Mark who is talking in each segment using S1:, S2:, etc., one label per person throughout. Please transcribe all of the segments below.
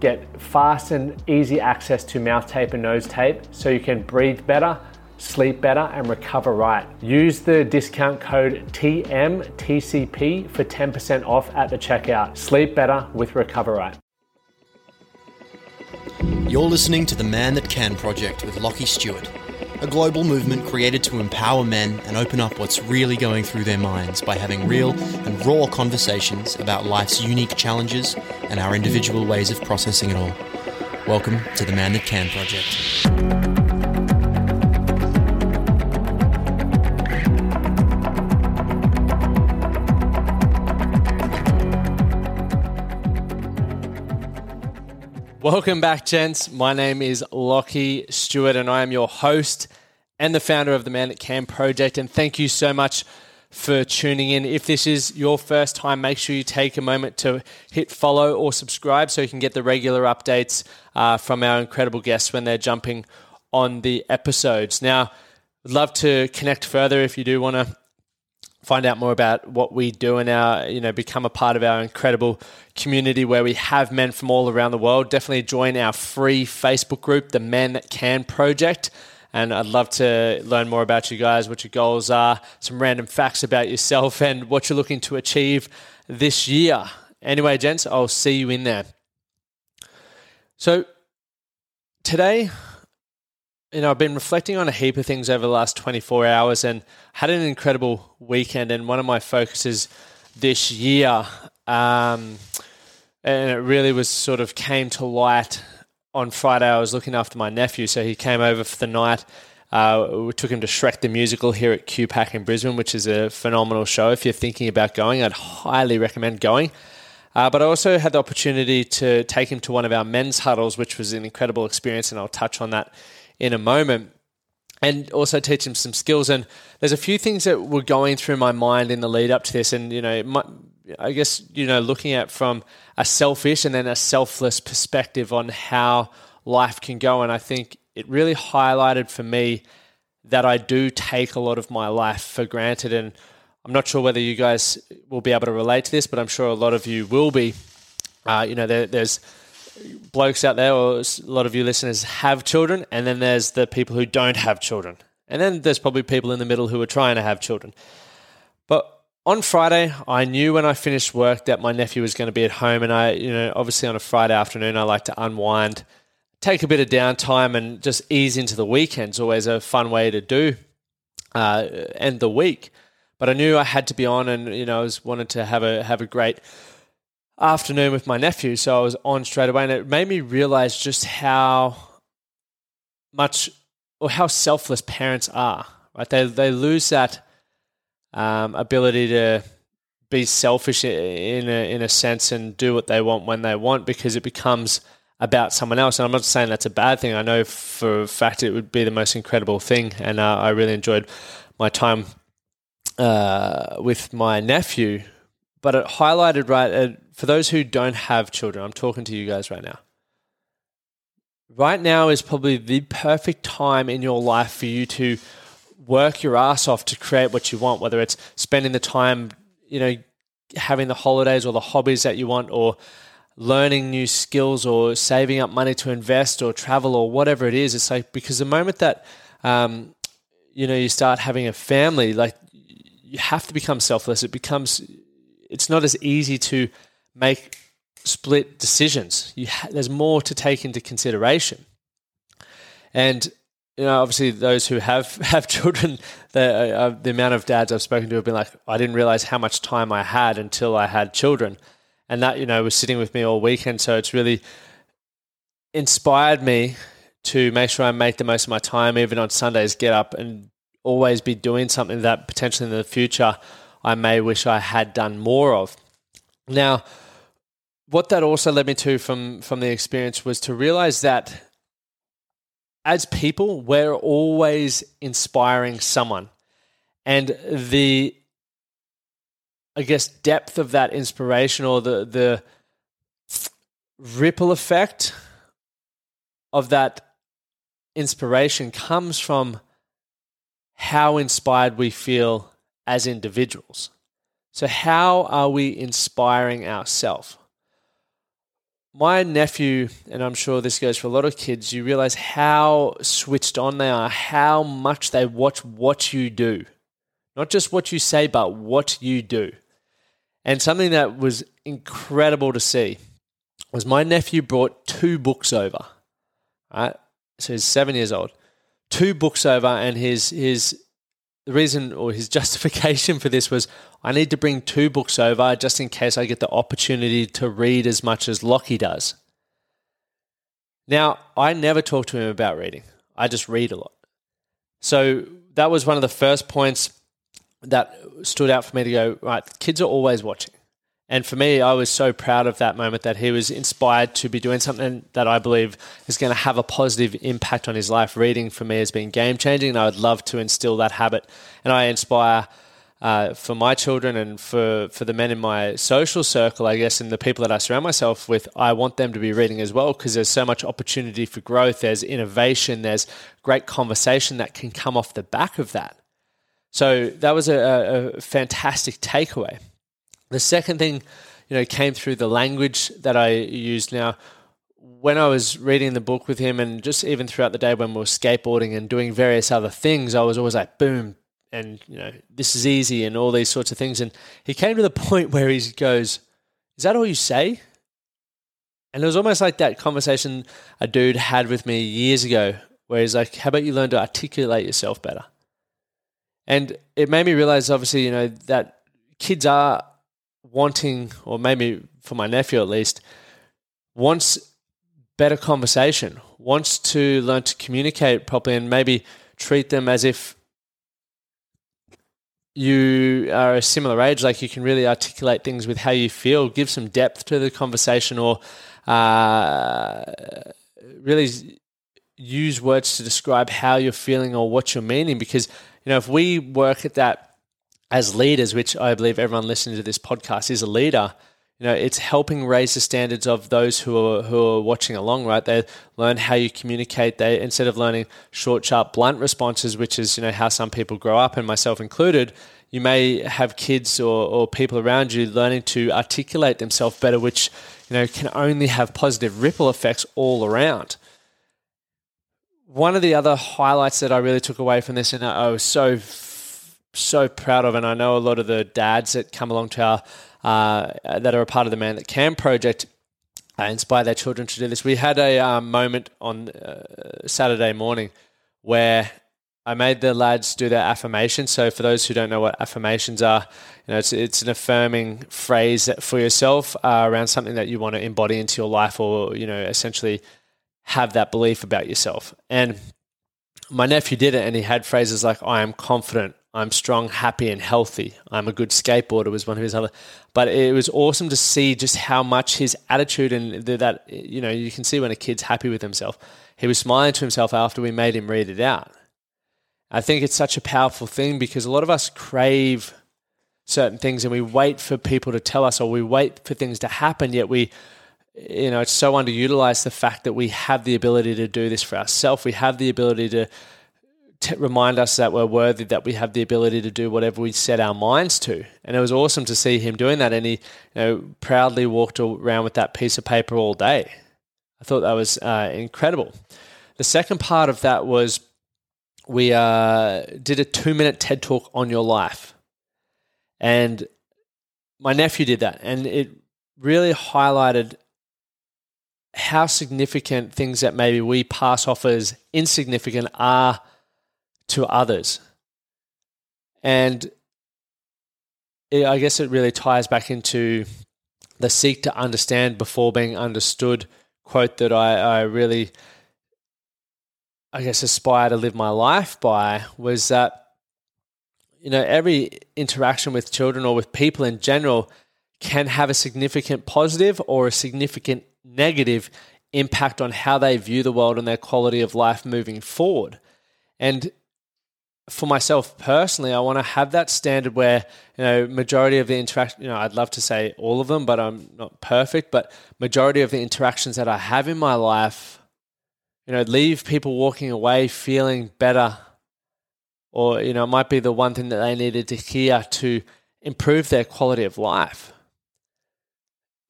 S1: get fast and easy access to mouth tape and nose tape so you can breathe better, sleep better, and recover right. Use the discount code TMTCP for 10% off at the checkout. Sleep better with Recover Right.
S2: You're listening to the Man That Can project with Lachie Stuart a global movement created to empower men and open up what's really going through their minds by having real and raw conversations about life's unique challenges and our individual ways of processing it all. Welcome to the Man That Can Project.
S3: Welcome back, gents. My name is Lachie Stuart, and I am your host and the founder of the Man That Can project. And thank you so much for tuning in. If this is your first time, make sure you take a moment to hit follow or subscribe so you can get the regular updates uh, from our incredible guests when they're jumping on the episodes. Now, I'd love to connect further if you do want to find out more about what we do and our, you know, become a part of our incredible community where we have men from all around the world, definitely join our free Facebook group, the Men That Can Project. And I'd love to learn more about you guys, what your goals are, some random facts about yourself, and what you're looking to achieve this year. Anyway, gents, I'll see you in there. So, today you know, I've been reflecting on a heap of things over the last 24 hours and had an incredible weekend. And one of my focuses this year, um, and it really was sort of came to light on Friday. I was looking after my nephew, so he came over for the night. Uh, we took him to Shrek the Musical here at QPAC in Brisbane, which is a phenomenal show. If you're thinking about going, I'd highly recommend going. Uh, but I also had the opportunity to take him to one of our men's huddles, which was an incredible experience, and I'll touch on that in a moment and also teach him some skills. And there's a few things that were going through my mind in the lead up to this. And, you know, my, I guess, you know, looking at from a selfish and then a selfless perspective on how life can go. And I think it really highlighted for me that I do take a lot of my life for granted. And I'm not sure whether you guys will be able to relate to this, but I'm sure a lot of you will be. Uh, you know, there, there's blokes out there, or a lot of you listeners have children, and then there's the people who don't have children. And then there's probably people in the middle who are trying to have children. But on Friday, I knew when I finished work that my nephew was going to be at home. And I, you know, obviously on a Friday afternoon, I like to unwind, take a bit of downtime, and just ease into the weekend. It's Always a fun way to do uh, end the week. But I knew I had to be on, and you know, I was wanted to have a have a great afternoon with my nephew, so I was on straight away, and it made me realize just how much or how selfless parents are. Right, they they lose that um, ability to be selfish in a, in a sense and do what they want when they want because it becomes about someone else. And I'm not saying that's a bad thing. I know for a fact it would be the most incredible thing, and uh, I really enjoyed my time uh, with my nephew. But it highlighted right. It, for those who don't have children, I'm talking to you guys right now. Right now is probably the perfect time in your life for you to work your ass off to create what you want, whether it's spending the time, you know, having the holidays or the hobbies that you want, or learning new skills, or saving up money to invest or travel or whatever it is. It's like because the moment that, um, you know, you start having a family, like you have to become selfless. It becomes, it's not as easy to make split decisions. Ha- there's more to take into consideration. And you know, obviously, those who have have children, the uh, the amount of dads I've spoken to have been like, I didn't realize how much time I had until I had children, and that you know was sitting with me all weekend. So it's really inspired me to make sure I make the most of my time, even on Sundays. Get up and always be doing something that potentially in the future I may wish I had done more of. Now, what that also led me to from from the experience was to realize that as people, we're always inspiring someone. And the I guess depth of that inspiration or the the ripple effect of that inspiration comes from how inspired we feel as individuals. So, how are we inspiring ourselves? My nephew, and I'm sure this goes for a lot of kids, you realize how switched on they are, how much they watch what you do. Not just what you say, but what you do. And something that was incredible to see was my nephew brought two books over. Right? So he's seven years old. Two books over, and his his the reason or his justification for this was I need to bring two books over just in case I get the opportunity to read as much as Lachie does. Now, I never talk to him about reading. I just read a lot. So that was one of the first points that stood out for me to go, right, kids are always watching. And for me, I was so proud of that moment that he was inspired to be doing something that I believe is going to have a positive impact on his life. Reading for me has been game changing, and I would love to instill that habit. And I inspire uh, for my children and for, for the men in my social circle, I guess, and the people that I surround myself with, I want them to be reading as well because there's so much opportunity for growth. There's innovation, there's great conversation that can come off the back of that. So that was a, a fantastic takeaway. The second thing, you know, came through the language that I used now. When I was reading the book with him, and just even throughout the day when we were skateboarding and doing various other things, I was always like, boom, and you know, this is easy, and all these sorts of things. And he came to the point where he goes, "Is that all you say?" And it was almost like that conversation a dude had with me years ago, where he's like, "How about you learn to articulate yourself better?" And it made me realize, obviously, you know, that kids are wanting, or maybe for my nephew at least, wants better conversation, wants to learn to communicate properly, and maybe treat them as if you are a similar age, like you can really articulate things with how you feel, give some depth to the conversation, or uh, really use words to describe how you're feeling or what you're meaning. Because you know, if we work at that as leaders, which I believe everyone listening to this podcast is a leader, you know, it's helping raise the standards of those who are who are watching along, right? They learn how you communicate. They instead of learning short, sharp, blunt responses, which is you know how some people grow up, and myself included. You may have kids or, or people around you learning to articulate themselves better, which you know can only have positive ripple effects all around. One of the other highlights that I really took away from this, and I was so so proud of, and I know a lot of the dads that come along to our uh, that are a part of the Man That Can project uh, inspire their children to do this. We had a um, moment on uh, Saturday morning where I made the lads do their affirmations. So for those who don't know what affirmations are, you know, it's, it's an affirming phrase for yourself uh, around something that you want to embody into your life, or you know, essentially have that belief about yourself. And my nephew did it, and he had phrases like "I am confident," I'm strong, happy, and healthy. I'm a good skateboarder was one of his other. But it was awesome to see just how much his attitude and that you know you can see when a kid's happy with himself. He was smiling to himself after we made him read it out. I think it's such a powerful thing because a lot of us crave certain things and we wait for people to tell us or we wait for things to happen. Yet we you know, it's so underutilized the fact that we have the ability to do this for ourselves. We have the ability to to remind us that we're worthy, that we have the ability to do whatever we set our minds to. And it was awesome to see him doing that. And he you know, proudly walked around with that piece of paper all day. I thought that was uh, incredible. The second part of that was we uh, did a two minute TED talk on your life. And my nephew did that. And it really highlighted how significant things that maybe we pass off as insignificant are to others. And it, I guess it really ties back into the seek to understand before being understood quote that I, I really, I guess, aspire to live my life by was that you know, every interaction with children or with people in general can have a significant positive or a significant negative impact on how they view the world and their quality of life moving forward. And for myself personally, I want to have that standard where, you know, majority of the interaction, you know, I'd love to say all of them, but I'm not perfect, but majority of the interactions that I have in my life, you know, leave people walking away feeling better. Or, you know, it might be the one thing that they needed to hear to improve their quality of life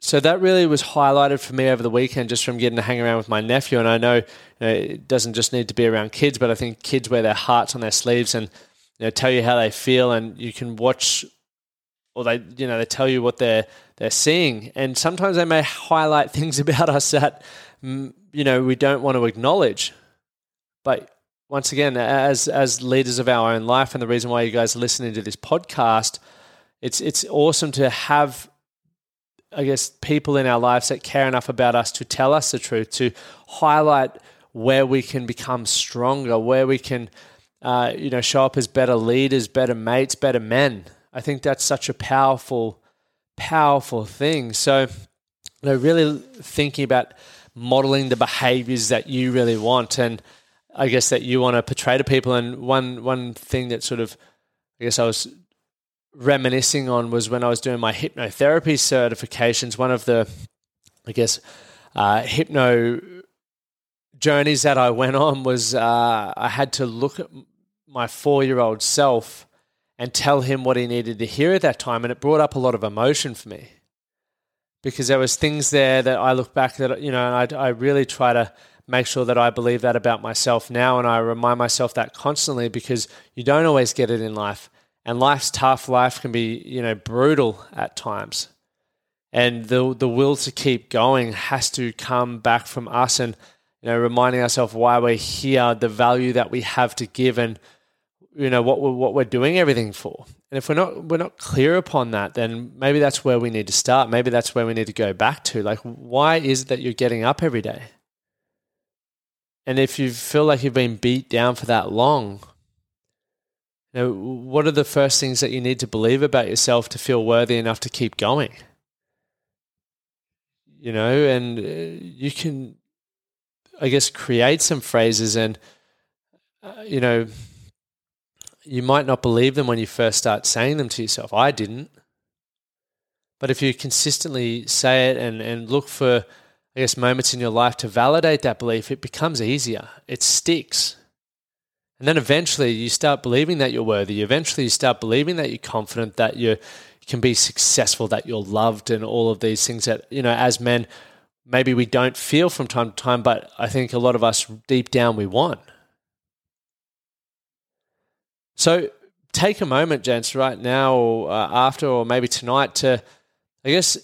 S3: so that really was highlighted for me over the weekend just from getting to hang around with my nephew. And I know, you know, it doesn't just need to be around kids, but I think kids wear their hearts on their sleeves and you know, tell you how they feel, and you can watch, or they you know they tell you what they're they're seeing, and sometimes they may highlight things about us that mm, you know we don't want to acknowledge. But once again, as as leaders of our own life, and the reason why you guys are listening to this podcast, it's it's awesome to have I guess, people in our lives that care enough about us to tell us the truth, to highlight where we can become stronger, where we can, uh, you know, show up as better leaders, better mates, better men. I think that's such a powerful, powerful thing. So, you know, really thinking about modeling the behaviors that you really want and I guess that you want to portray to people. And one one thing that sort of, I guess I was reminiscing on was when I was doing my hypnotherapy certifications. One of the, I guess, uh, hypno journeys that I went on was uh, I had to look at my four year old self and tell him what he needed to hear at that time. And it brought up a lot of emotion for me because there was things there that I look back that, you know, and I, I really try to make sure that I believe that about myself now. And I remind myself that constantly because you don't always get it in life and life's tough. Life can be, you know, brutal at times. And the the will to keep going has to come back from us and you know reminding ourselves why we're here, the value that we have to give and you know what we're, what we're doing everything for. And if we're not we're not clear upon that, then maybe that's where we need to start. Maybe that's where we need to go back to. Like why is it that you're getting up every day? And if you feel like you've been beat down for that long, you know, what are the first things that you need to believe about yourself to feel worthy enough to keep going? You know, and uh, you can, I guess, create some phrases and, uh, you know, you might not believe them when you first start saying them to yourself. I didn't. But if you consistently say it and, and look for, I guess, moments in your life to validate that belief, it becomes easier. It sticks. And then eventually you start believing that you're worthy. Eventually you start believing that you're confident, that you can be successful, that you're loved, and all of these things that, you know, as men, maybe we don't feel from time to time, but I think a lot of us deep down we want. So take a moment, gents, right now or uh, after, or maybe tonight to, I guess,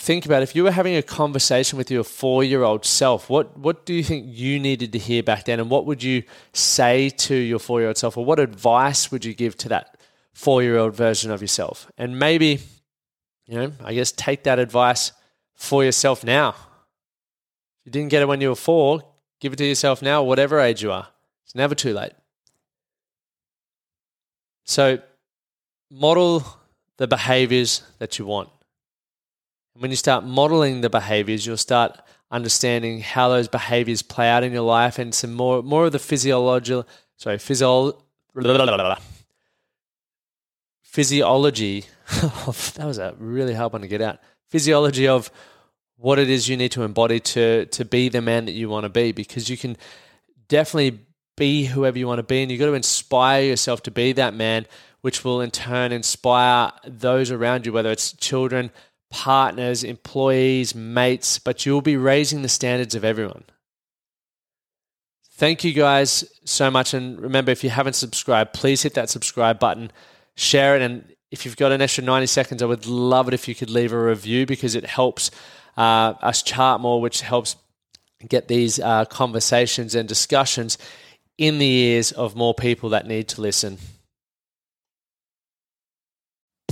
S3: think about if you were having a conversation with your four year old self, what, what do you think you needed to hear back then? And what would you say to your four year old self? Or what advice would you give to that four year old version of yourself? And maybe, you know, I guess take that advice for yourself now. If you didn't get it when you were four, give it to yourself now, whatever age you are. It's never too late. So, model the behaviors that you want when you start modeling the behaviors, you'll start understanding how those behaviors play out in your life and some more more of the physiological sorry physio physiology that was a really hard one to get out. Physiology of what it is you need to embody to to be the man that you want to be because you can definitely be whoever you want to be and you've got to inspire yourself to be that man which will in turn inspire those around you whether it's children partners, employees, mates, but you'll be raising the standards of everyone. Thank you guys so much. And remember, if you haven't subscribed, please hit that subscribe button, share it. And if you've got an extra 90 seconds, I would love it if you could leave a review because it helps uh, us chart more, which helps get these uh, conversations and discussions in the ears of more people that need to listen.